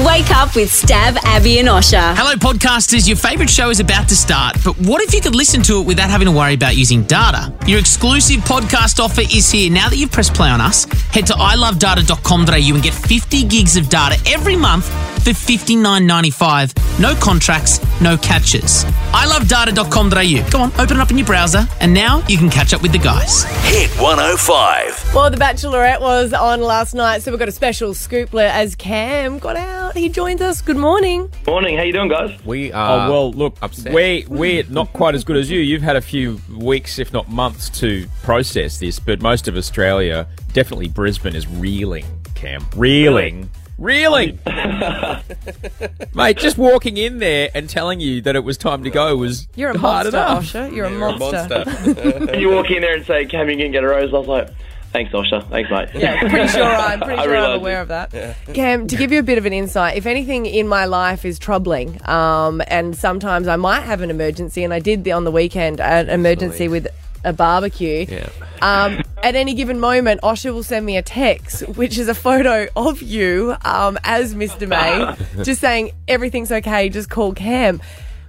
Wake up with Stav, Abby, and Osher. Hello, podcasters. Your favourite show is about to start, but what if you could listen to it without having to worry about using data? Your exclusive podcast offer is here. Now that you've pressed play on us, head to ilovedata.com.au and get 50 gigs of data every month for $59.95. No contracts, no catches. ilovedata.com.au. Go on, open it up in your browser, and now you can catch up with the guys. Hit 105. Well, The Bachelorette was on last night, so we've got a special scooplet as Cam got out. He joins us. Good morning. Morning, how you doing, guys? We oh, are. Oh well, look, upset. we we're not quite as good as you. You've had a few weeks, if not months, to process this, but most of Australia, definitely Brisbane, is reeling. Cam, reeling, reeling. Mate, just walking in there and telling you that it was time to go was You're a hard monster, enough. Osher. You're, a You're a monster. monster. When you walk in there and say, Cam, you can get a rose, I was like, thanks, Osher. Thanks, mate. Yeah, pretty sure I'm pretty sure I'm realise aware it. of that. Yeah. Cam, to give you a bit of an insight, if anything in my life is troubling, um, and sometimes I might have an emergency, and I did the, on the weekend an emergency with a barbecue. Yeah. Um, at any given moment, Osher will send me a text, which is a photo of you um, as Mr. May, just saying everything's okay. Just call Cam.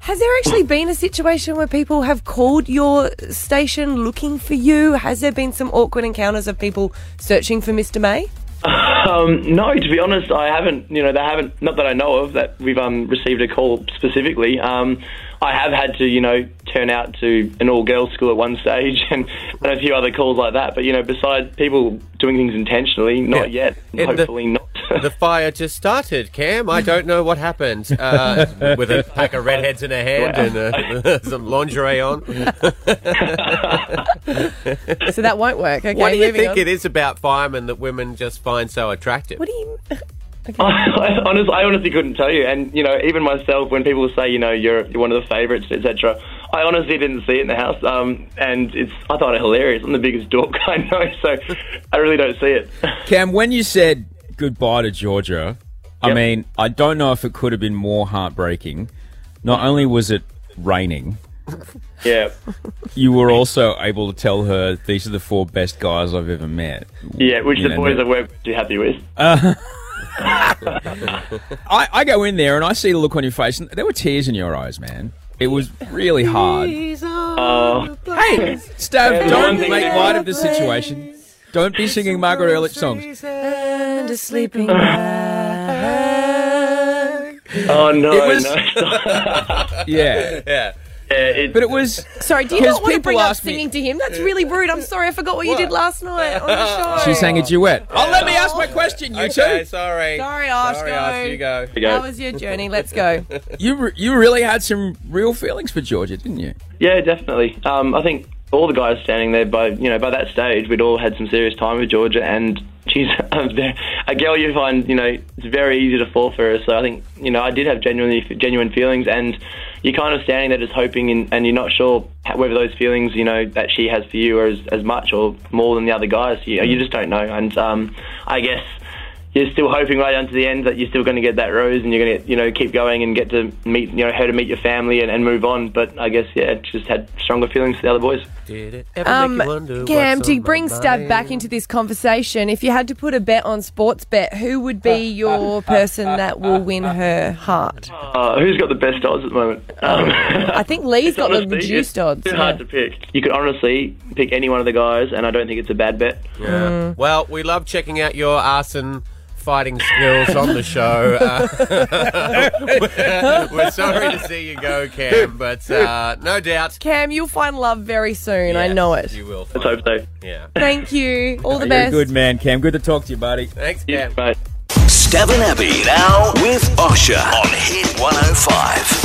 Has there actually been a situation where people have called your station looking for you? Has there been some awkward encounters of people searching for Mr. May? Um, no, to be honest, I haven't. You know, they haven't. Not that I know of that we've um, received a call specifically. Um, I have had to, you know, turn out to an all-girls school at one stage, and, and a few other calls like that. But you know, besides people doing things intentionally, not Yeah. yet. Yeah, the- Hopefully not. The fire just started, Cam. I don't know what happened. Uh, with a pack of redheads in her hand and uh, some lingerie on. So that won't work. Okay, what do you think on. it is about firemen that women just find so attractive? What do you? I, honestly, I honestly couldn't tell you. And you know, even myself, when people say, you know, you're, you're one of the favourites, etc., I honestly didn't see it in the house. Um, and it's I thought it hilarious. I'm the biggest dork I know, so I really don't see it. Cam, when you said goodbye to Georgia, I mean, I don't know if it could have been more heartbreaking. Not only was it raining, yeah, you were also able to tell her these are the four best guys I've ever met. yeah. Which You the know, boys the- I work with are happy with. I, I go in there and I see the look on your face, and there were tears in your eyes, man. It was really hard. Uh, Hey, Stav, Yeah, the one don't make light of the situation. Don't be singing Margaret Ehrlich songs. And a sleeping oh no, It was- no. Yeah, Yeah. yeah, it, but it was. Sorry, do you Because not want to people bring up ask me- singing to him? That's really rude. I'm sorry, I forgot what you did last night on the show. She sang a duet. Oh, let me ask my question, you Okay, two. sorry. Sorry, Osh, Sorry, go. Osh, you go. How was your journey? Let's go. You re- you really had some real feelings for Georgia, didn't you? Yeah, definitely. Um, I think all the guys standing there by you know by that stage, we'd all had some serious time with Georgia, and she's a girl you find you know it's very easy to fall for her. So I think you know I did have genuinely genuine feelings, and you're kind of standing there just hoping, and, and you're not sure whether those feelings you know that she has for you are as, as much or more than the other guys. You, you just don't know, and um, I guess you're still hoping right down to the end that you're still going to get that rose and you're going to you know keep going and get to meet you know her to meet your family and, and move on. But I guess yeah, it just had stronger feelings for the other boys. Did it ever Um, make you wonder Cam, to bring Stav back into this conversation, if you had to put a bet on sports bet, who would be your person that will win her heart? Uh, who's got the best odds at the moment? Um, I think Lee's it's got the honestly- reduced it's odds. Too yeah. hard to pick. You could honestly pick any one of the guys, and I don't think it's a bad bet. Mm. Yeah. Well, we love checking out your arson fighting skills on the show. Uh, we're, we're sorry to see you go, Cam, but uh, no doubt. Cam, you'll find love very soon. I know it. You will. Let's hope so. Yeah. Thank you. All the You're best. good man, Cam. Good to talk to you, buddy. Thanks, Yeah, Cam. mate. Stav and Abby now with Osher on Hit 105.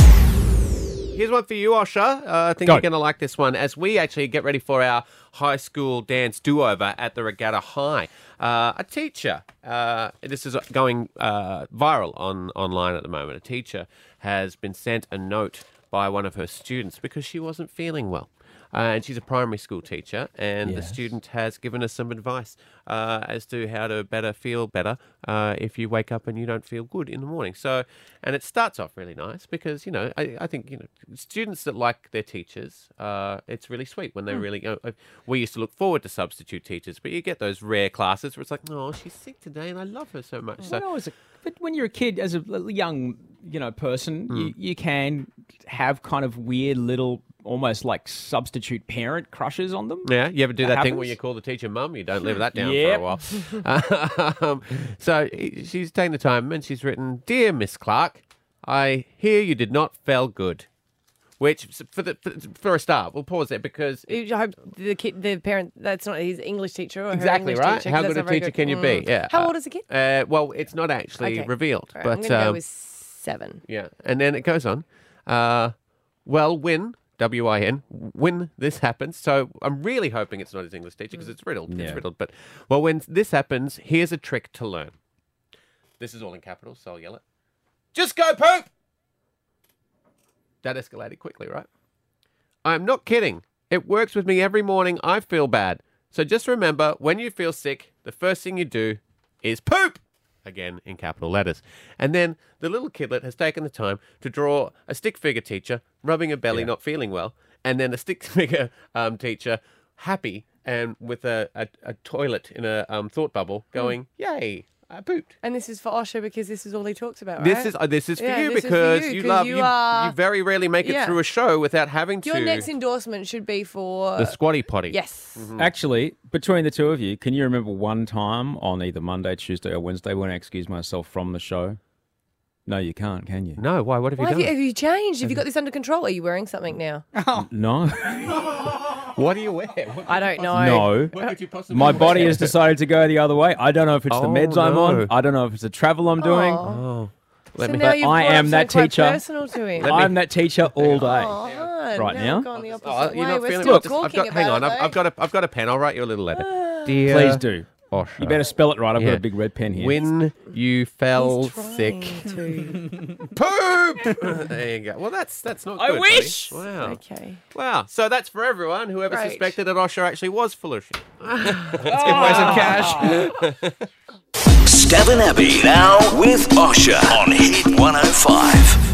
Here's one for you, Osher. Uh, I think Go. you're going to like this one as we actually get ready for our high school dance do over at the Regatta High. Uh, a teacher, uh, this is going uh, viral on online at the moment. A teacher has been sent a note by one of her students because she wasn't feeling well. Uh, and she's a primary school teacher, and the student has given us some advice uh, as to how to better feel better uh, if you wake up and you don't feel good in the morning. So, and it starts off really nice because you know I, I think you know students that like their teachers, uh, it's really sweet when they really. Uh, uh, we used to look forward to substitute teachers, but you get those rare classes where it's like, oh, she's sick today, and I love her so much. So, I was a, But when you're a kid, as a young, you know, person, Hmm. you, you can have kind of weird little, almost like substitute parent crushes on them. Yeah, you ever do that, That thing where you call the teacher mum? You don't live that down Yep. for a while. um, so she's taken the time and she's written, "Dear Miss Clark, I hear you did not fell good." Which, for the for, for a start, we'll pause there because I hope the kid, the parent, that's not his English teacher or her exactly English right. teacher, 'cause How good a teacher good. can you be? Mm. Yeah. How Uh, old is the kid? Uh, well, it's not actually Okay. revealed, All right, but I'm um, go with seven. Yeah, and then it goes on. Uh, well, when W I N when this happens. So I'm really hoping it's not his English teacher because it's riddled. It's riddled. But well, when this happens, here's a trick to learn. This is all in capitals, so I'll yell it. Just go poop. That escalated quickly, right? I'm not kidding. It works with me every morning. I feel bad. So just remember, when you feel sick, the first thing you do is poop. Again, in capital letters. And then the little kidlet has taken the time to draw a stick figure teacher rubbing a belly, not feeling well, and then a stick figure um, teacher happy and with a, a, a toilet in a um, thought bubble going, Yay, I pooped. And this is for Osher because this is all he talks about, This right? is uh, this is for Yeah, you this is for because you, you 'cause love you you, are- you very rarely make it Yeah. through a show without having to Your next endorsement should be for... the squatty potty. Yes. Actually, between the two of you, can you remember one time on either Monday, Tuesday, or Wednesday when I excused myself from the show? No, you can't, can you? No, why? What have you Why have done? you, have you changed? Have you got this under control? Are you wearing something now? No. What do you wear? What I don't know. no. What could you possibly My wear? body has decided to go the other way. I don't know if it's the Oh, meds I'm on. I don't know if it's the travel I'm doing. Oh, oh. let So me. now you've I brought am that teacher. personal to him. I'm that teacher all day. Oh, Right now? now? gone the Oh, you're not We're feeling still it. I've talking got, hang on, it, I've. I've got a, I've got a pen. I'll write you a little letter. Dear Please do. Osher, You better spell it right. I've Yeah. got a big red pen here. When you fell He's sick, poop. there you go. Well, that's that's not. I good, buddy. wish. Wow. Okay. Wow. So that's for everyone. Whoever Great. suspected that Osher actually was full of shit. Let's give away some cash. Stav Abby now with Osher on Hit 105.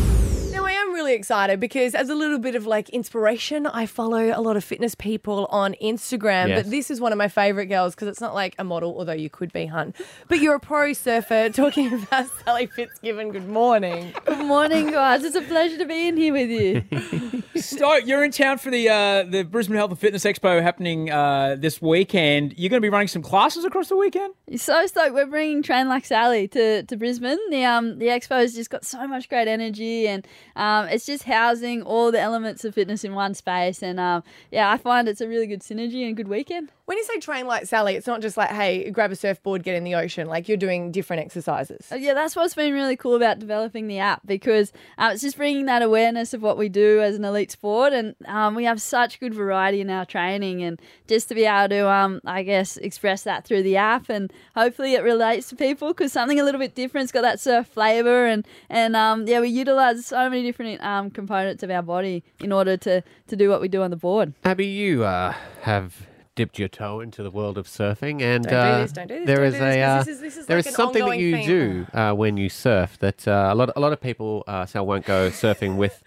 Excited because, as a little bit of like inspiration, I follow a lot of fitness people on Instagram. Yes. But this is one of my favorite girls because it's not like a model, although you could be, hun. But you're a pro surfer talking about Sally Fitzgibbons. Good morning. Good morning, guys. It's a pleasure to be in here with you. So you're in town for the uh, the Brisbane Health and Fitness Expo happening uh, this weekend. You're going to be running some classes across the weekend. so stoked. We're bringing Train Like Sally to, to Brisbane. The um the expo's just got so much great energy, and um, it's just housing all the elements of fitness in one space. And um, yeah, I find it's a really good synergy and good weekend. When you say train like Sally, it's not just like, hey, grab a surfboard, get in the ocean. Like you're doing different exercises. Uh, Yeah, that's what's been really cool about developing the app because um, it's just bringing that awareness of what we do as an elite sport, and um, we have such good variety in our training, and just to be able to, um, I guess, express that through the app, and hopefully it relates to people because something a little bit different's got that surf flavour, and and um, yeah, we utilize so many different um, components of our body in order to to do what we do on the board. Abby, you uh, have dipped your toe into the world of surfing, and Don't do uh, this, don't do this, there don't is do this, a 'cause uh, this is- this is there like is something that you thing. do uh, when you surf that uh, a lot a lot of people uh, say won't go surfing with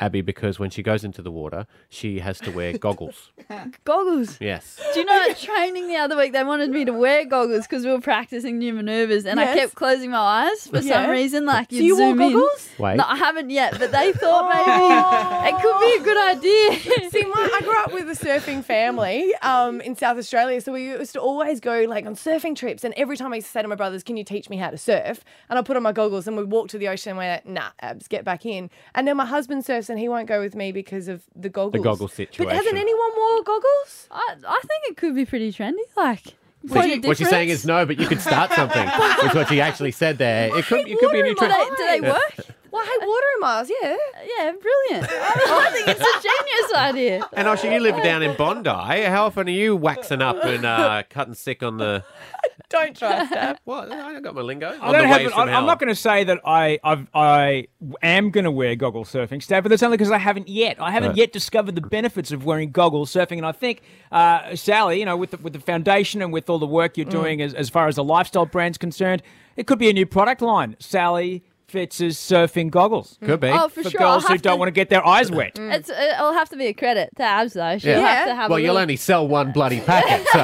Abby because when she goes into the water, she has to wear goggles. Goggles. yes. Do you know at training the other week they wanted me to wear goggles because we were practicing new maneuvers and I kept closing my eyes for Yeah. some reason. Like So you'd you wore zoom in. goggles? Wait. No, I haven't yet, but they thought maybe it could be a good idea. See, my, I grew up with a surfing family um, in South Australia, so we used to always go like on surfing trips. And every time I used to say to my brothers, "Can you teach me how to surf?" and I put on my goggles and we'd walk to the ocean. and We're like, "Nah, abs, get back in." And then my husband surfs and he won't go with me because of the goggles. The goggle But hasn't anyone wore goggles? I, I think it could be pretty trendy. Like, What, point she- what she's saying is no, but you could start something. is what she actually said there. It could, it could be a new Do trend. they, do they work? Well, hey, water in Mars, yeah. Yeah, brilliant. I think it's a genius idea. And Osher, you live down in Bondi. How often are you waxing up and uh, cutting sick on the? Don't try, Stav. What? I got my lingo. I don't have, I, I'm not going to say that I I've, I am going to wear goggles surfing, Stav, but that's only because I haven't yet. I haven't yet discovered the benefits of wearing goggles surfing, and I think uh, Sally, you know, with the, with the foundation and with all the work you're doing as, as far as the lifestyle brand's concerned, it could be a new product line. Sally Fitz's surfing goggles. Could be. Oh, for, For sure. I'll girls who have don't to- want to get their eyes wet. It's, it'll have to be a credit to Abs though. She'll Yeah. have to have well, a you'll little only sell one bloody packet, so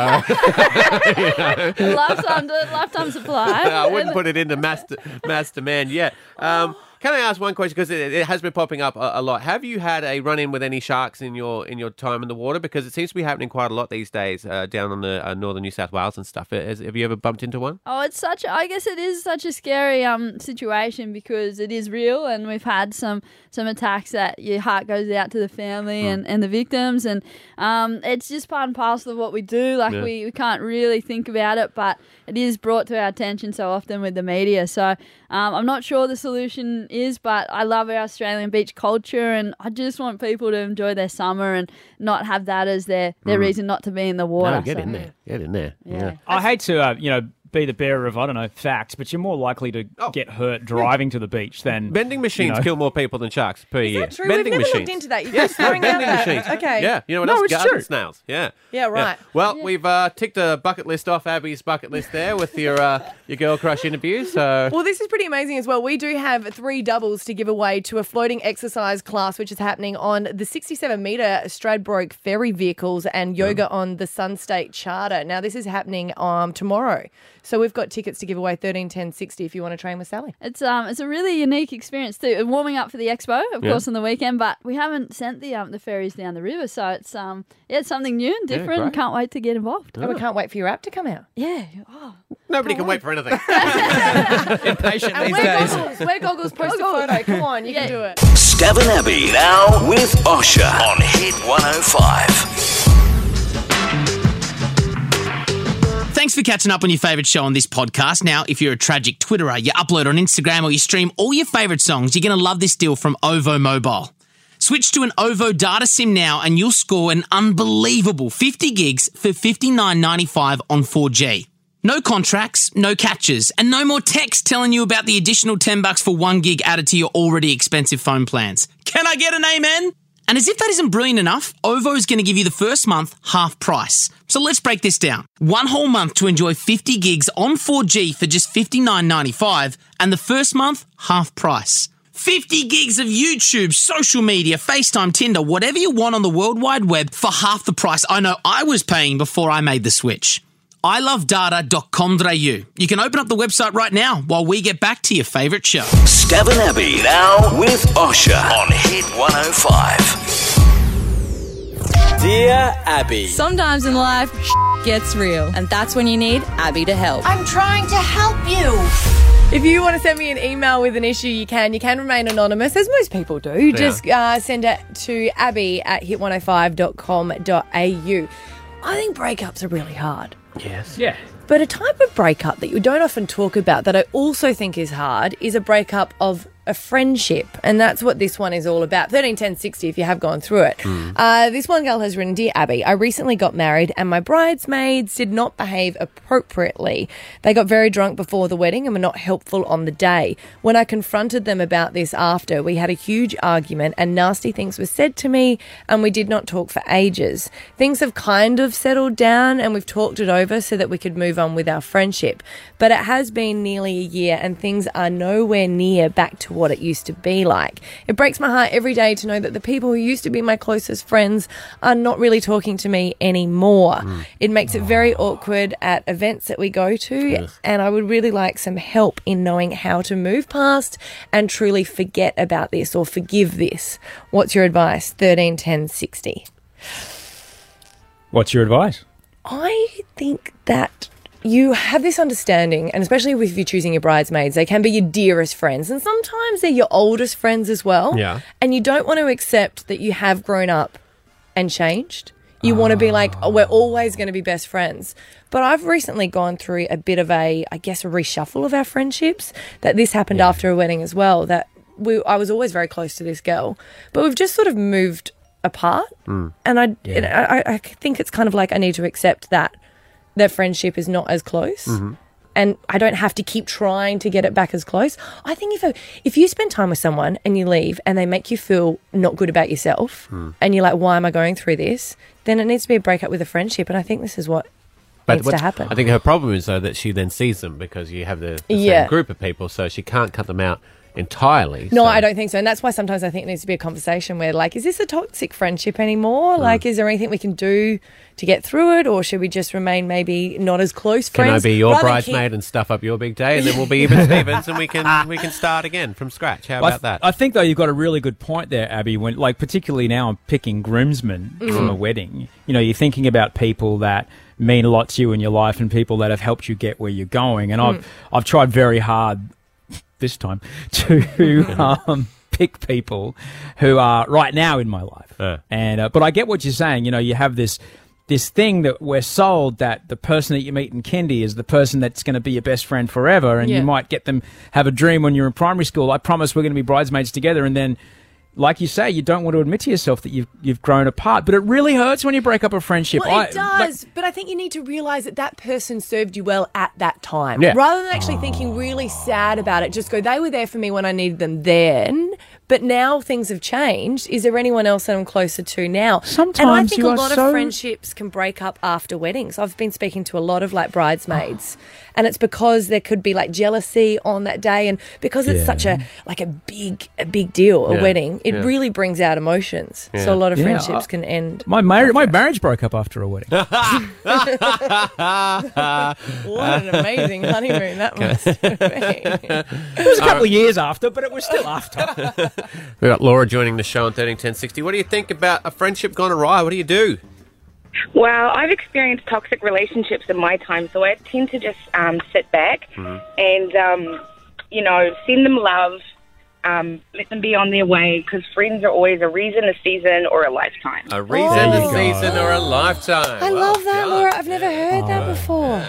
lifetime, lifetime supply. I wouldn't put it into mass mass demand yet. Um, can I ask one question because it, it has been popping up a, a lot? Have you had a run in with any sharks in your in your time in the water? Because it seems to be happening quite a lot these days uh, down on the uh, northern New South Wales and stuff. Has, have you ever bumped into one? Oh, it's such. A, I guess it is such a scary um situation because it is real, and we've had some some attacks that your heart goes out to the family and, and the victims, and um it's just part and parcel of what we do. Like Yeah. we, we can't really think about it, but it is brought to our attention so often with the media. So um, I'm not sure the solution is, but I love our Australian beach culture, and I just want people to enjoy their summer and not have that as their their reason not to be in the water. No, get So- in there. Get in there. Yeah. I hate to, uh, you know, be the bearer of I don't know facts, but you're more likely to get hurt driving to the beach than Vending machines know. kill more people than sharks per year. That True, Vending we've never machines. looked into that. You're Yes, no, throwing out vending that. machines. Okay. Yeah, you know what No, else? it's Garden true. snails. Yeah. Yeah, right. Well, we've uh, ticked a bucket list off Abby's bucket list there with your uh, your girl crush interview. So Well, this is pretty amazing as well. We do have three doubles to give away to a floating exercise class, which is happening on the 67 metre Stradbroke ferry vehicles and yoga on the Sun State Charter. Now, this is happening um, tomorrow. So we've got tickets to give away 13, 10, 60 if you want to train with Sally. It's um it's a really unique experience too. Warming up for the expo, of Yeah. course, on the weekend, but we haven't sent the um the ferries down the river, so it's um yeah, it's something new and different. great. Can't wait to get involved. And we can't wait for your app to come out. Yeah. Oh. nobody can wait for anything. impatient And these wear days. goggles. Wear goggles. Post a photo. Come on, you Yeah. can do it. Stav and Abby now with Osher on Hit 105. Thanks for catching up on your favourite show on this podcast. Now, if you're a tragic Twitterer, you upload on Instagram or you stream all your favourite songs, you're going to love this deal from OVO Mobile. Switch to an OVO data SIM now and you'll score an unbelievable 50 gigs for $59.95 on 4G. No contracts, no catches, and no more text telling you about the additional 10 bucks for 1 gig added to your already expensive phone plans. Can I get an amen? And as if that isn't brilliant enough, OVO is going to give you the first month half price. So let's break this down. One whole month to enjoy 50 gigs on 4G for just $59.95 and the first month half price. 50 gigs of YouTube, social media, FaceTime, Tinder, whatever you want on the World Wide Web for half the price I know I was paying before I made the switch. ilovedata.com.au. You can open up the website right now while we get back to your favourite show. Stav and Abby now with Osher on Hit 105. Dear Abby. Sometimes in life, gets real, and that's when you need Abby to help. I'm trying to help you. If you want to send me an email with an issue, you can. You can remain anonymous, as most people do. Just uh, send it to abby at hit105.com.au. I think breakups are really hard. Yes. Yeah. But a type of breakup that you don't often talk about that I also think is hard is a breakup of a friendship. And that's what this one is all about. 13, 10, 60, if you have gone through it. Uh, this one girl has written Dear Abby, I recently got married and my bridesmaids did not behave appropriately. They got very drunk before the wedding and were not helpful on the day. When I confronted them about this after, we had a huge argument and nasty things were said to me and we did not talk for ages. Things have kind of settled down and we've talked it over so that we could move on with our friendship. But it has been nearly a year and things are nowhere near back to what it used to be like. It breaks my heart every day to know that the people who used to be my closest friends are not really talking to me anymore. Mm. It makes it ah. very awkward at events that we go to, and I would really like some help in knowing how to move past and truly forget about this or forgive this. What's your advice? 13, 10, 60. What's your advice? I think that you have this understanding, and especially if you're choosing your bridesmaids, they can be your dearest friends, and sometimes they're your oldest friends as well. Yeah. And you don't want to accept that you have grown up and changed. You want to be like, oh, we're always going to be best friends. But I've recently gone through a bit of a, I guess, a reshuffle of our friendships. That this happened after a wedding as well. That we, I was always very close to this girl, but we've just sort of moved apart. Mm. And I, it, I, I think it's kind of like I need to accept that their friendship is not as close. Mm-hmm. And I don't have to keep trying to get it back as close. I think if a, if you spend time with someone and you leave and they make you feel not good about yourself, hmm. and you're like, "Why am I going through this?" Then it needs to be a breakup with a friendship. And I think this is what needs to happen. I think her problem is though that she then sees them because you have the, the Yeah. same group of people, so she can't cut them out entirely. No, so- I don't think so. And that's why sometimes I think it needs to be a conversation where, like, is this a toxic friendship anymore? Mm. Like, is there anything we can do to get through it? Or should we just remain maybe not as close friends? Can? I be your rather than bridesmaid and stuff up your big day, and then we'll be even Stevens, and we can we can start again from scratch. How I, about that? I think though you've got a really good point there, Abby. When like particularly now I'm picking groomsmen Mm. from a wedding. You know, you're thinking about people that mean a lot to you in your life and people that have helped you get where you're going. And I've I've tried very hard this time to um, pick people who are right now in my life. Yeah. And uh, but I get what you're saying. You know, you have this this thing that we're sold that the person that you meet in kindy is the person that's going to be your best friend forever, and Yeah. you might get them have a dream when you're in primary school. I promise we're going to be bridesmaids together, and then. Like you say, you don't want to admit to yourself that you've you've grown apart, but it really hurts when you break up a friendship. Well, it I- like- does, but I think you need to realize that that person served you well at that time. Yeah. Rather than actually thinking really sad about it, just go, they were there for me when I needed them then, but now things have changed. Is there anyone else that I'm closer to now? Sometimes and I think you a lot so- of friendships can break up after weddings. I've been speaking to a lot of like bridesmaids, and it's because there could be like jealousy on that day, and because it's Yeah. such a like a big a big deal, a Yeah. wedding, it Yeah. really brings out emotions. Yeah. So a lot of Yeah, friendships I- can end. my mar- my marriage broke up after a wedding. What an amazing honeymoon that must have been. It was a couple of years after, but it was still after. We've got Laura joining the show on thirteen ten sixty. What do you think about a friendship gone awry? What do you do? Well, I've experienced toxic relationships in my time, so I tend to just um, sit back and, um, you know, send them love, um, let them be on their way, because friends are always a reason, a season, or a lifetime. A reason, There a season, or a lifetime? I Well love that, done. Laura. I've never heard that before.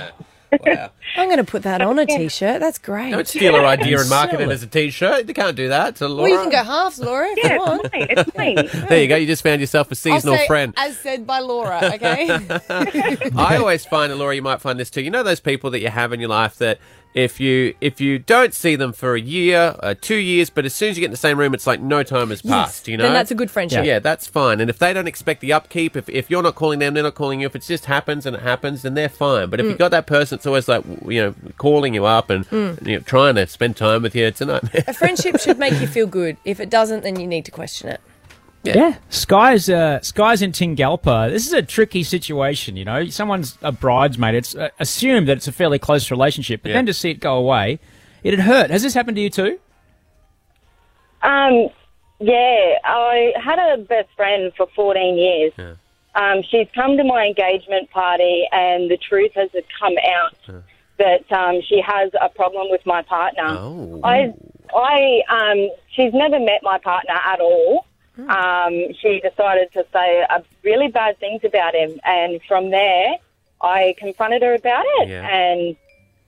I'm going to put that on a t-shirt. That's great. Don't steal her idea and market it as a t-shirt. You can't do that. To Laura. well, you can go halves, Laura. Yeah, you want. it's mine. It's mine. There you go. You just found yourself a I'll seasonal say, friend. as said by Laura. Okay. I always find, and Laura, you might find this too. You know those people that you have in your life that if you if you don't see them for a year, uh, two years, but as soon as you get in the same room, it's like no time has passed. You know, Then that's a good friendship. Yeah, that's fine. And if they don't expect the upkeep, if, if you're not calling them, they're not calling you. If it just happens and it happens, then they're fine. But if Mm. you've got that person it's always like you know calling you up and Mm. you know, trying to spend time with you, it's a nightmare. a friendship should make you feel good. If it doesn't, then you need to question it. Yeah, Sky's uh, Sky's in Tingalpa. This is a tricky situation, you know. Someone's a bridesmaid. It's uh, assumed that it's a fairly close relationship, but Yeah. then to see it go away, it'd hurt. Has this happened to you too? Um, yeah, I had a best friend for 14 years. Um, she's come to my engagement party, and the truth has come out that um, she has a problem with my partner. Oh. I, I, um, she's never met my partner at all. Um, she decided to say uh, really bad things about him, and from there, I confronted her about it, Yeah. and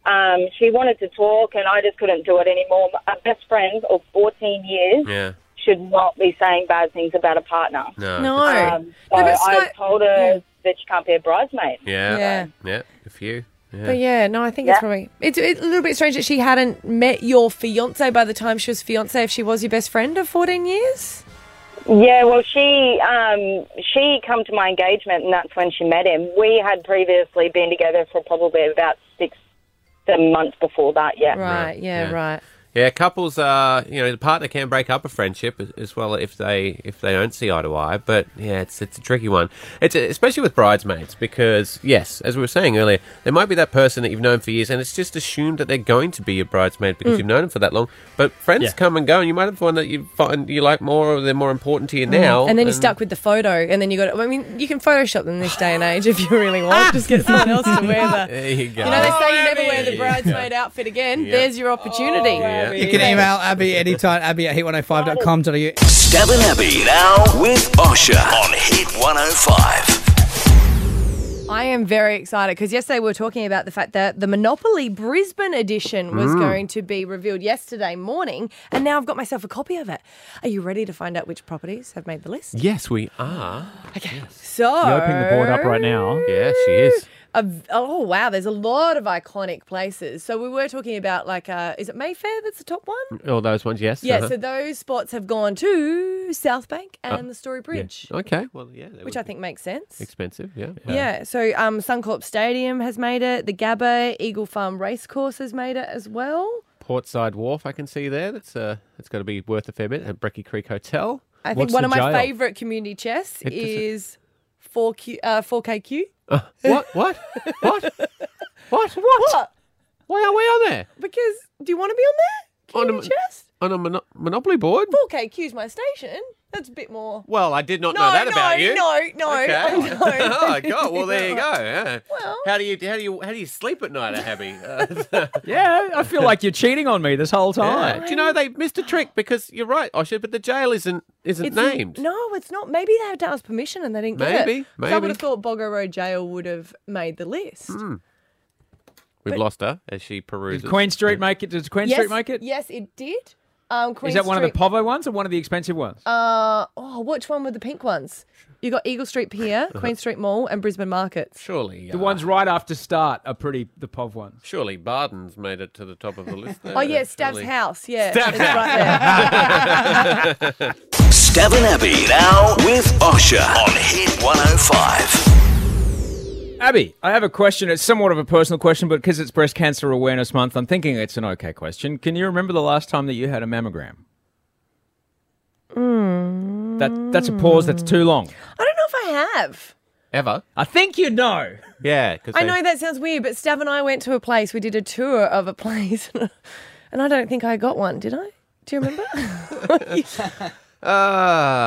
um, she wanted to talk, and I just couldn't do it anymore. A best friend of 14 years yeah. should not be saying bad things about a partner. No. No. Um, so No, but Sky- I told her that she can't be a bridesmaid. Yeah. Yeah. Yeah. A few. Yeah. But yeah, no, I think it's Yeah. probably it's, it's a little bit strange that she hadn't met your fiance by the time she was fiance. If she was your best friend of fourteen years, Yeah, well, she um, she come to my engagement, and that's when she met him. We had previously been together for probably about six, seven months before that. Yeah. right? Yeah, yeah. right. Yeah, couples are you know the partner can break up a friendship as- as well if they if they don't see eye to eye. But yeah, it's it's a tricky one. It's especially with bridesmaids because yes, as we were saying earlier, there might be that person that you've known for years, and it's just assumed that they're going to be your bridesmaid because mm. you've known them for that long. But friends Yeah. come and go, and you might have one that you find you like more, or they're more important to you mm. now. And then you're stuck with the photo, and then you got. I mean, you can Photoshop them this day and age if you really want. Ah! Just get someone else to wear the. There you go. You know, they say you oh, never wear the bridesmaid outfit again. There's your opportunity. Oh, yeah. You can email Abby anytime, abby at hit105.com.au. Stav and Abby now with Osher on Hit 105. I am very excited because yesterday we were talking about the fact that the Monopoly Brisbane edition was Mm. going to be revealed yesterday morning, and now I've got myself a copy of it. Are you ready to find out which properties have made the list? Yes, we are. Okay. So You're opening the board up right now. Yeah, she is. A, oh wow, there's a lot of iconic places. So we were talking about like, uh, is it Mayfair that's the top one? All those ones, yes. Yeah. uh-huh. So those spots have gone to South Bank and the Story Bridge, Okay. Well, yeah. which I think makes sense. expensive. Yeah. Yeah. So um, Suncorp Stadium has made it. The Gabba Eagle Farm Racecourse has made it as well. Portside Wharf, I can see there. That's uh, that's got to be worth a fair bit. At Brecky Creek Hotel. I think What's one of my jail? favourite community chests It doesn't- is 4Q, uh, 4KQ. Uh, what? What? what? What? What? What? Why are we on there? Because do you want to be on there? On a, chest? on a mono- Monopoly board? 4KQ's my station. That's a bit more. Well, I did not No, know that no, about you. no, no, Okay. I don't. oh God! Well, there you go. Yeah. Well. how do you how do you how do you sleep at night, Abby? Uh, Yeah, I feel like you're cheating on me this whole yeah. time. Do you know they missed a trick because you're right, Osher, but the jail isn't isn't It's named. No, it's not. Maybe they had to ask permission and they didn't get it. Maybe, it. 'Cause I would have thought Boggo Road Jail would have made the list. We've but- lost her as she peruses. Did Queen Street make it? Does Queen yes, Street make it? Yes, it did. Um, Queen Is that one of the Povo ones or one of the expensive ones? Uh, oh, which one were the pink ones? You got Eagle Street Pier, Queen Street Mall, and Brisbane Markets. Surely, the uh, ones right after start are pretty the Pov ones. Surely Bardon's made it to the top of the list. There. Oh yeah, Stav's Surely. house. Yeah, Stav's it's right there. Stav and Abby now with Osher on Hit 105. Abby, I have a question. It's somewhat of a personal question, but because it's Breast Cancer Awareness Month, I'm thinking it's an okay question. Can you remember the last time that you had a mammogram? Hmm. That that's a pause. That's too long. I don't know if I have. Ever? I think you know. Yeah, because I know that sounds weird, but Stav and I went to a place. We did a tour of a place, and I don't think I got one. Did I? Do you remember? Uh,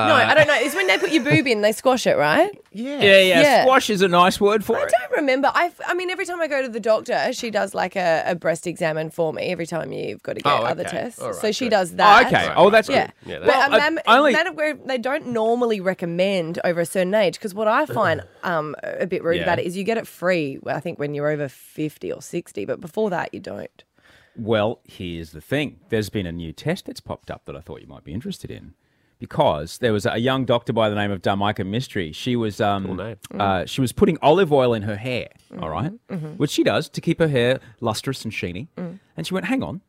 no, I don't know. It's when they put your boob in, they squash it, right? Yeah. Yeah, yeah. Yeah. Squash is a nice word for it. I it. don't remember. I, I mean, every time I go to the doctor, she does like a, a breast examine for me. Every time you've got to get Oh, other okay. tests, All right, so she good. does that. Oh, okay. Oh, that's Yeah, good. Yeah, but that's- a Well, I- mam- only- mammogram, they don't normally recommend over a certain age because what I find um, a bit rude Yeah. about it is you get it free. I think when you're over fifty or sixty, but before that you don't. Well, here's the thing. There's been a new test that's popped up that I thought you might be interested in. Because there was a young doctor by the name of Dharmica Mistry. She was um, Cool name. uh, she was putting olive oil in her hair, all right? which she does to keep her hair lustrous and sheeny. And she went, "Hang on,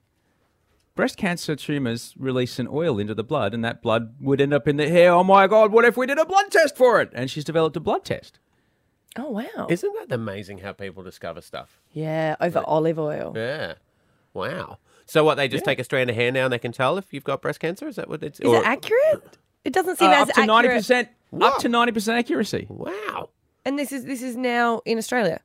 breast cancer tumors release an oil into the blood, and that blood would end up in the hair. Oh my god, what if we did a blood test for it?" And she's developed a blood test. Oh wow! Isn't that amazing how people discover stuff? yeah, over olive oil. Yeah. Wow. So what? They just take a strand of hair now and they can tell if you've got breast cancer. Is that what it's? Is it accurate? It doesn't seem Uh, as up to ninety percent. up to ninety percent accuracy. Wow. And this is this is now in Australia.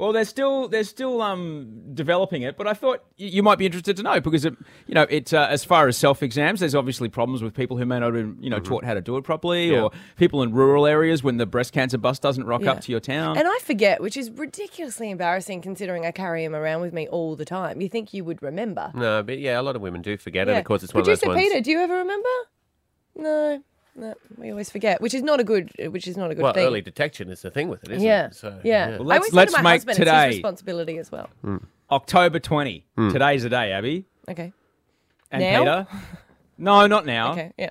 Well, they're still they're still um, developing it, but I thought you might be interested to know because it, you know it uh, as far as self exams, there's obviously problems with people who may not have been you know taught how to do it properly, Yeah. or people in rural areas when the breast cancer bus doesn't rock Yeah. up to your town. And I forget, which is ridiculously embarrassing considering I carry him around with me all the time. You think you would remember. No, but yeah, a lot of women do forget, Yeah. and of course it's Producer one of those ones. Peter, do you ever remember? No. No, we always forget, which is not a good, which is not a good thing. Well, thing. early detection is the thing with it, isn't yeah, it? So, yeah. Well, let's- always let's to my make husband, today- it's his responsibility as well. Hmm. October twenty, hmm. today's the day, Abby Okay. and Now? Peter. No, not now. Okay. Yeah.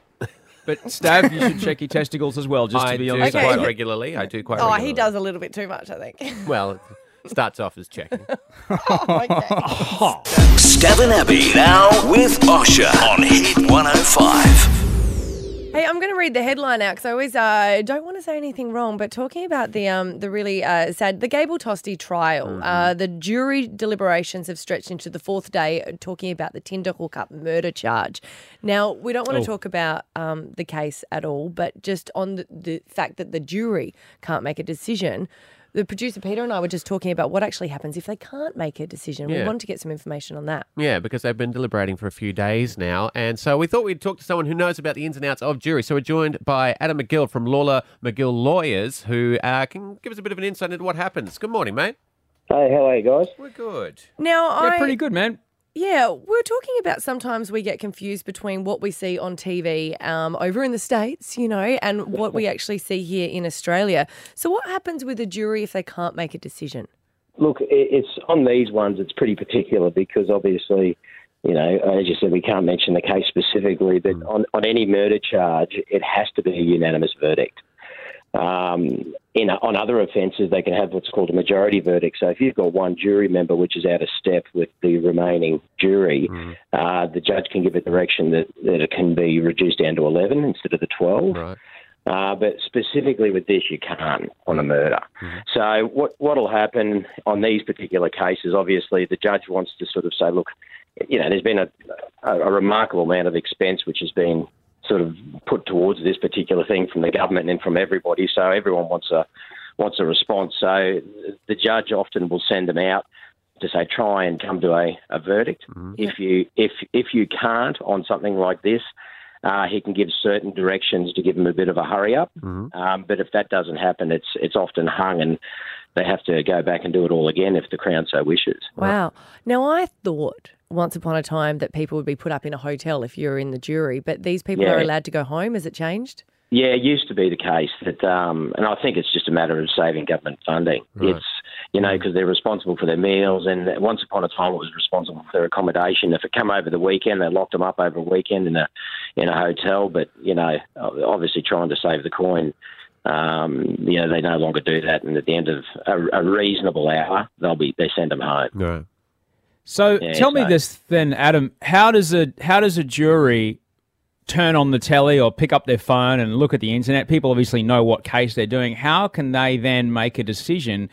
But Stav, you should check your testicles as well, just I to be do on the Okay. quite regularly. I do quite Oh, regularly. he does a little bit too much, I think. Well, starts off as checking. Oh, okay. Stav and Abby now with Osher on Hit 105. Hey, I'm going to read the headline out because I always uh, don't want to say anything wrong. But talking about the um, the really uh, sad, the Gable Tostee trial, uh, the jury deliberations have stretched into the fourth day, uh, talking about the Tinder hookup murder charge. Now, we don't want to Oh. talk about um, the case at all, but just on the, the fact that the jury can't make a decision. The producer Peter and I were just talking about what actually happens if they can't make a decision. We Yeah. wanted to get some information on that. Yeah, because they've been deliberating for a few days now. And so we thought we'd talk to someone who knows about the ins and outs of jury. So we're joined by Adam McGill from Lawler McGill Lawyers, who uh, can give us a bit of an insight into what happens. Good morning, mate. Hey, how are you guys? We're good. Now, I. Yeah, I pretty good, man. Yeah, we're talking about sometimes we get confused between what we see on TV um, over in the States, you know, and what we actually see here in Australia. So, what happens with a jury if they can't make a decision? Look, it's on these ones. It's pretty particular because obviously, you know, as you said, we can't mention the case specifically, but on, on any murder charge, it has to be a unanimous verdict. Um, in on other offences, they can have what's called a majority verdict. So if you've got one jury member which is out of step with the remaining jury, uh, the judge can give a direction that, that it can be reduced down to 11 instead of the 12. Right. Uh, but specifically with this, you can't on a murder. So what what'll happen on these particular cases? Obviously, the judge wants to sort of say, look, you know, there's been a, a, a remarkable amount of expense which has been sort of put towards this particular thing from the government and from everybody. So everyone wants a wants a response. So the judge often will send them out to say try and come to a, a verdict. If you if if you can't on something like this, uh, he can give certain directions to give them a bit of a hurry up. Um, but if that doesn't happen, it's it's often hung and they have to go back and do it all again if the Crown so wishes. Wow. Now, I thought once upon a time that people would be put up in a hotel if you're in the jury, but these people Yeah. are allowed to go home. Has it changed? Yeah, it used to be the case that, um, and I think it's just a matter of saving government funding. Right. It's you know because they're responsible for their meals, and once upon a time it was responsible for their accommodation. If it come over the weekend, they locked them up over a weekend in a in a hotel. But you know, obviously trying to save the coin. Um, you know, they no longer do that, and at the end of a, a reasonable hour, they'll be they send them home. Right. So Yeah, tell me so- this then, Adam. How does a how does a jury turn on the telly or pick up their phone and look at the internet? People obviously know what case they're doing. How can they then make a decision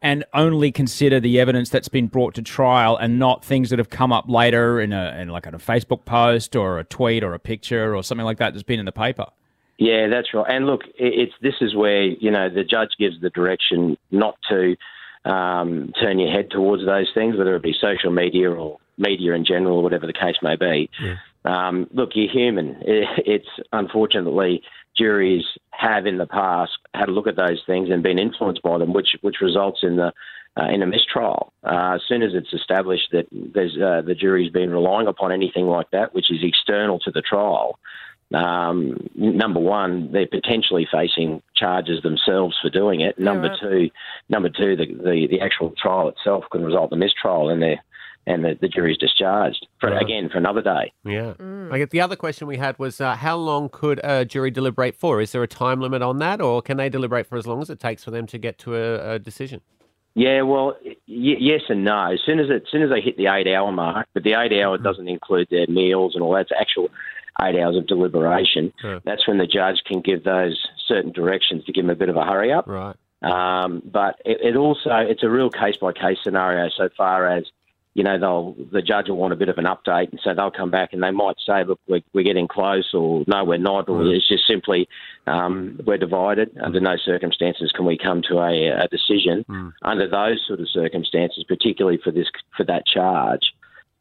and only consider the evidence that's been brought to trial and not things that have come up later in a in like on a Facebook post or a tweet or a picture or something like that that's been in the paper? Yeah, that's right. And look, it's this is where you know the judge gives the direction not to um, turn your head towards those things, whether it be social media or media in general, or whatever the case may be. Um, look, you're human. It's unfortunately juries have in the past had a look at those things and been influenced by them, which which results in the uh, in a mistrial. Uh, as soon as it's established that there's uh, the jury's been relying upon anything like that, which is external to the trial, um, number one, they're potentially facing charges themselves for doing it. Number right. two, number two, the, the, the actual trial itself can result in mistrial, and the and the, the jury's discharged for Right. again for another day. Yeah. I get the other question we had was uh, how long could a jury deliberate for? Is there a time limit on that, or can they deliberate for as long as it takes for them to get to a, a decision? Yeah, well, y- yes and no. As soon as it, as soon as they hit the eight hour mark, but the eight hour doesn't include their meals and all that. It's actual eight hours of deliberation. Sure. That's when the judge can give those certain directions to give them a bit of a hurry up. Right. Um, but it, it also it's a real case by case scenario so far as you know they'll the judge will want a bit of an update and so they'll come back and they might say look we're, we're getting close or no we're not or it's just simply um, we're divided under no circumstances can we come to a, a decision under those sort of circumstances particularly for this for that charge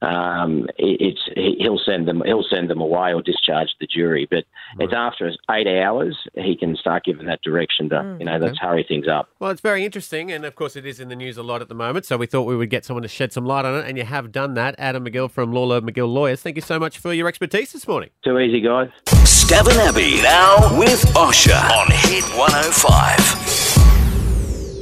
um, it's he- he'll send them he'll send them away or discharge the jury. But it's after eight hours he can start giving that direction to you know let's hurry things up. Well, it's very interesting, and of course, it is in the news a lot at the moment. So we thought we would get someone to shed some light on it, and you have done that. Adam McGill from Lawler McGill Lawyers. Thank you so much for your expertise this morning. Too easy, guys. Stav and Abby now with Osher on Hit 105.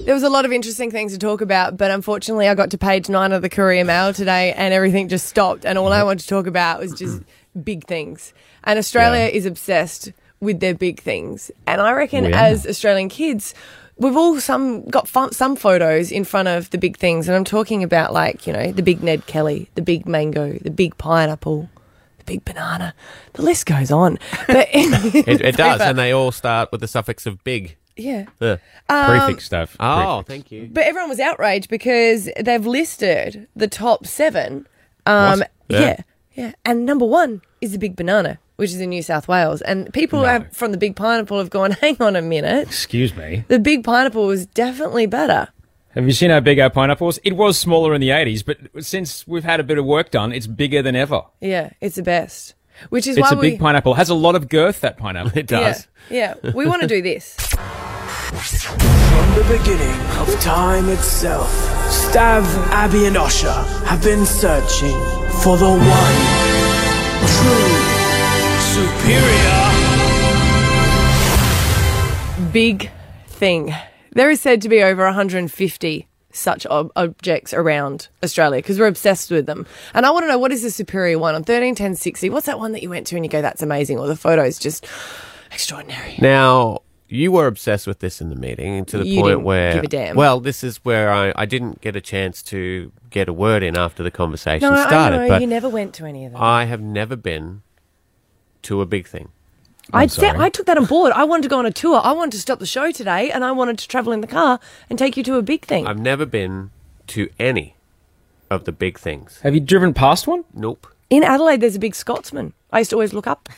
There was a lot of interesting things to talk about, but unfortunately, I got to page nine of the Courier Mail today and everything just stopped. And all I wanted to talk about was just big things. And Australia is obsessed with their big things. And I reckon, yeah. as Australian kids, we've all some got fun, some photos in front of the big things. And I'm talking about, like, you know, the big Ned Kelly, the big mango, the big pineapple, the big banana. The list goes on. But It, it does, and they all start with the suffix of big. Yeah. Yeah. Prefix stuff. Oh, Prefix. thank you. But everyone was outraged because they've listed the top seven. Um, What? yeah. Yeah. yeah, And number one is the big banana, which is in New South Wales. And people who have, from the big pineapple have gone, hang on a minute. Excuse me. The big pineapple was definitely better. Have you seen how big our pineapple was? It was smaller in the 80s, but since we've had a bit of work done, it's bigger than ever. Yeah, it's the best. Which is It's why a big we. pineapple. Has a lot of girth, that pineapple. It does. Yeah, yeah. We want to do this. From the beginning of time itself, Stav, Abby, and Osher have been searching for the one true superior. Big thing. There is said to be over 150 such ob- objects around Australia because we're obsessed with them. And I want to know what is the superior one on 13, 10, 60? What's that one that you went to and you go, that's amazing? Or the photo's just extraordinary. Now, you were obsessed with this in the meeting to the You point didn't where. give a damn. Well, this is where I, I didn't get a chance to get a word in after the conversation No, started. I know. but you never went to any of them. I have never been to a big thing. I, I'm sorry. I took that on board. I wanted to go on a tour. I wanted to stop the show today and I wanted to travel in the car and take you to a big thing. I've never been to any of the big things. Have you driven past one? Nope. In Adelaide, there's a big Scotsman. I used to always look up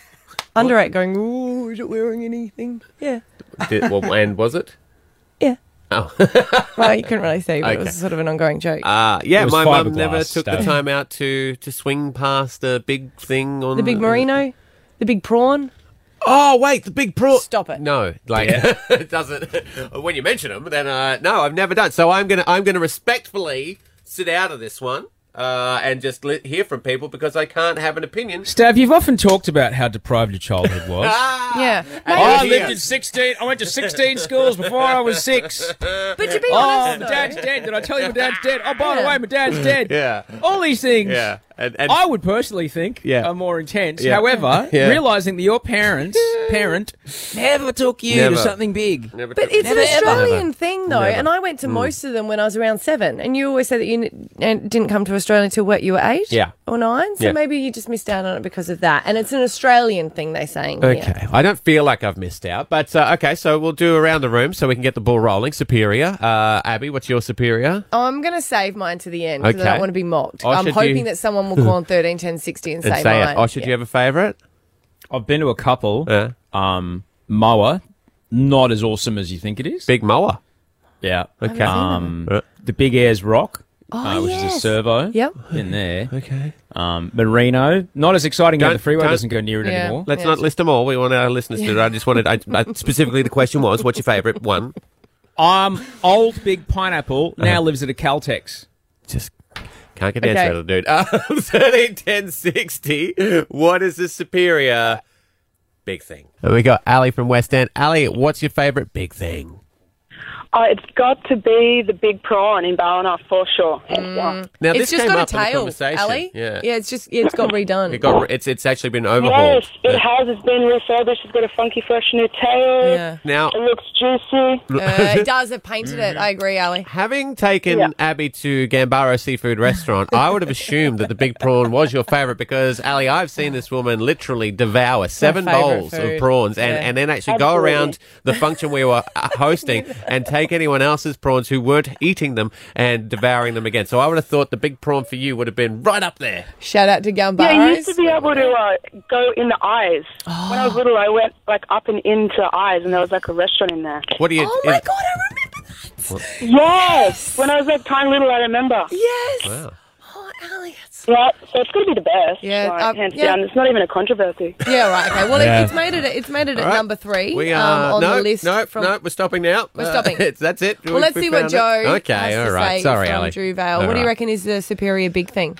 under it, going, "Ooh, is it wearing anything?" Yeah. Did, well, and was it? Yeah. Oh. Well, you couldn't really see, but it was sort of an ongoing joke. Uh, yeah, my mum never took the time out to, to swing past a big thing on the big merino, the big prawn. Oh wait, the big prawn. Stop it. No, like it doesn't. When you mention them, then uh, no, I've never done. So I'm gonna I'm gonna respectfully sit out of this one uh, and just let, hear from people because I can't have an opinion. Stav, you've often talked about how deprived your childhood was. Yeah. I lived in 16. I went to 16 schools before I was six. But to be Oh, honest, my dad's dead. Did I tell you my dad's dead? Oh, by the way, my dad's dead. Yeah. All these things. Yeah, and, and I would personally think Yeah. are more intense. Yeah. However, Yeah. realizing that your parents parent never took you Never. to something big. Never But it's Never, an ever. Australian Never. thing, though, Never. and I went to Mm. most of them when I was around seven. And you always said that you n- and didn't come to Australia until what you were eight, Yeah. or nine. So Yeah. maybe you just missed out on it because of that. And it's an Australian thing they're saying. here. Okay, I don't feel like I've missed out, but uh, okay. So we'll do around the room so we can get the ball rolling. Superior, uh, Abby, what's your superior? I'm going to save mine to the end because I don't want to be mocked. Oh, I'm hoping you- that someone will call on 13, 10, 60 and, And say, say mine. it. Oh, should you have a favourite? I've been to a couple. Yeah. Um, mower, not as awesome as you think it is. Big mower. Yeah. Okay. Um, the Big Ayers Rock, Oh, uh, which is a servo. Yep. In there. Okay. Um, Merino, not as exciting now. Don't- The freeway doesn't go near it Yeah. anymore. Let's Yeah. not list them all. We want our listeners to. I just wanted. I, I, specifically, the question was, what's your favourite one? Um, old Big Pineapple now Uh-huh. lives at a Caltex. Just can't get the Okay. answer out of the dude. Uh, 13, 10, 60. What is the superior big thing? And we got Ali from West End. Ali, what's your favourite big thing? Oh, it's got to be the big prawn in Ballina for sure. Hands down. Now, it's this just came got a up in the tail, conversation. Ali. Yeah. yeah, it's just yeah, it's got redone. It got. It's it's actually been overhauled. Yes, it has. It's been refurbished. It's got a funky, fresh new tail. Yeah. Now, It looks juicy. Uh, it does. They've painted it. I agree, Ali. having taken Yeah. Abby to Gambaro Seafood Restaurant, I would have assumed that the big prawn was your favourite because Ali, I've seen this woman literally devour seven favourite bowls of prawns and, Yeah. and then actually go Absolutely. around the function we were uh, hosting and take anyone else's prawns who weren't eating them and devouring them again. So I would have thought the big prawn for you would have been right up there. Shout out to Gambaros. Yeah, you used to be able to uh, go in the eyes. When I was little, I went like up and into eyes, and there was like a restaurant in there. What do you? Oh my is- god, I remember that. Yes, when I was like tiny little, I remember. Yes. Wow. Oh, Ali, it's... Yeah, so it's going to be the best. Yeah, like, uh, hands yeah. down. It's not even a controversy. Yeah, right. Okay. Well, Yeah. it, it's made it. It's made it at All right. number three We um, on no, the list. no, from... no. We're stopping now. We're Uh, stopping. it's, that's it. Well, We- let's we see what found it. Joe Okay, has all to right. say Sorry, from Ali. Drewvale. All what do you reckon is the superior big thing?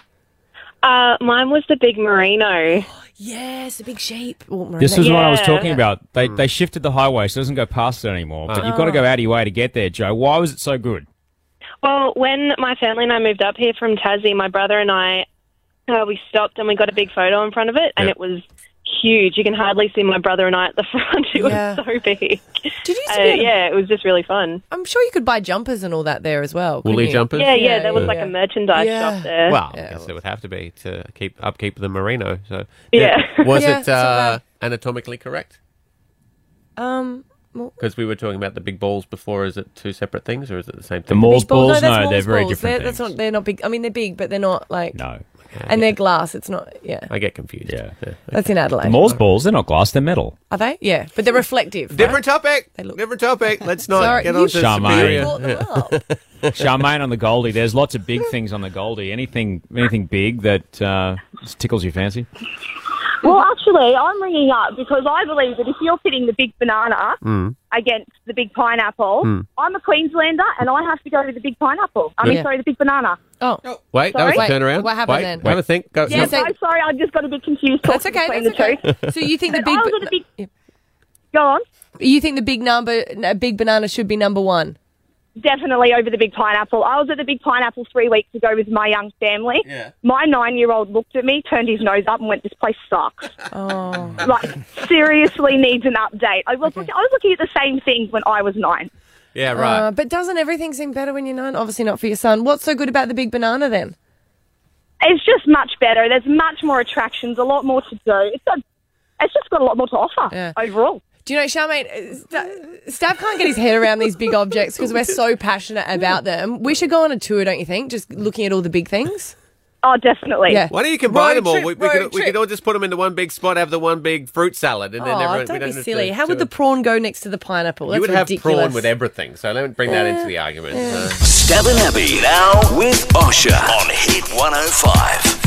Uh, mine was the big merino. Yes, a big sheep. Oh, This was what I was talking about. They Hmm. they shifted the highway, so it doesn't go past it anymore. But Oh. you've got to go out of your way to get there, Joe. Why was it so good? Well, when my family and I moved up here from Tassie, my brother and I, uh, we stopped and we got a big photo in front of it, and Yeah. it was huge. You can hardly see my brother and I at the front. It Yeah. was so big. Did you used Uh, to be able to- yeah, it was just really fun. I'm sure you could buy jumpers and all that there as well. Woolly you? jumpers? Yeah, yeah, Yeah, there was yeah, like yeah. a merchandise Yeah. shop there. Well, Yeah, I guess well- it would have to be to keep upkeep the merino. So Yeah. was Yeah, it it's uh, anatomically correct? Um, Because we were talking about the big balls before. Is it two separate things or is it the same thing? The big balls- balls, no, that's no, they're Mall's very different They're, that's not. They're not big. I mean, they're big, but they're not like. no, And they're glass. It's not. Yeah, I get confused. Yeah. that's in Adelaide. the Mall's balls, they're not glass, they're metal. Are they? Yeah, but they're reflective. right? Different topic. They look- Different topic. Let's not Sorry, get you on to Charmaine. superior. brought them up. Charmaine on the Goldie. There's lots of big things on the Goldie. Anything, anything big that uh, tickles your fancy? Well, actually, I'm ringing up because I believe that if you're pitting the big banana Mm. against the big pineapple, Mm. I'm a Queenslander and I have to go to the big pineapple. I mean, Yeah. sorry, the big banana. Oh, Wait, that was Sorry? a turnaround. What happened Wait, then? Have a think. Go. Yeah, no. so- so sorry, I just got a bit confused. that's okay. between That's the okay. two. So you think the big? I was big. Go on. You think the big number, a big banana should be number one? Definitely over the big pineapple. I was at the big pineapple three weeks ago with my young family. Yeah. My nine-year-old looked at me, turned his nose up, and went, "This place sucks." Oh, like seriously needs an update. I was looking, I was looking at the same thing when I was nine. Yeah, right. Uh, but doesn't everything seem better when you're nine? Obviously not for your son. What's so good about the big banana then? It's just much better. There's much more attractions, a lot more to do. It's got, it's just got a lot more to offer Yeah. overall. Do you know, Charmaine, uh, Sta- Stav can't get his head around these big objects because we're so passionate about them. We should go on a tour, don't you think? Just looking at all the big things. Oh, definitely. Yeah. Why don't you combine Road them all? trip, we, we, could, we could all just put them into one big spot, have the one big fruit salad, and then Oh, everyone. we don't be silly. to- How would to- the prawn go next to the pineapple? That's You would have ridiculous. prawn with everything, so don't bring that into the argument. Uh, Stav and Abby now with Osher on Hit 105.